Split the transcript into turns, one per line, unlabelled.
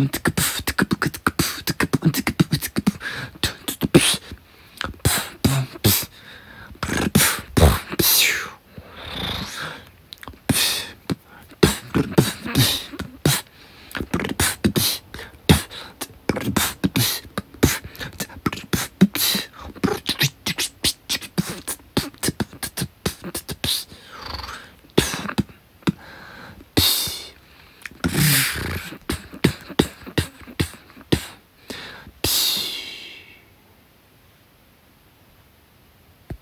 und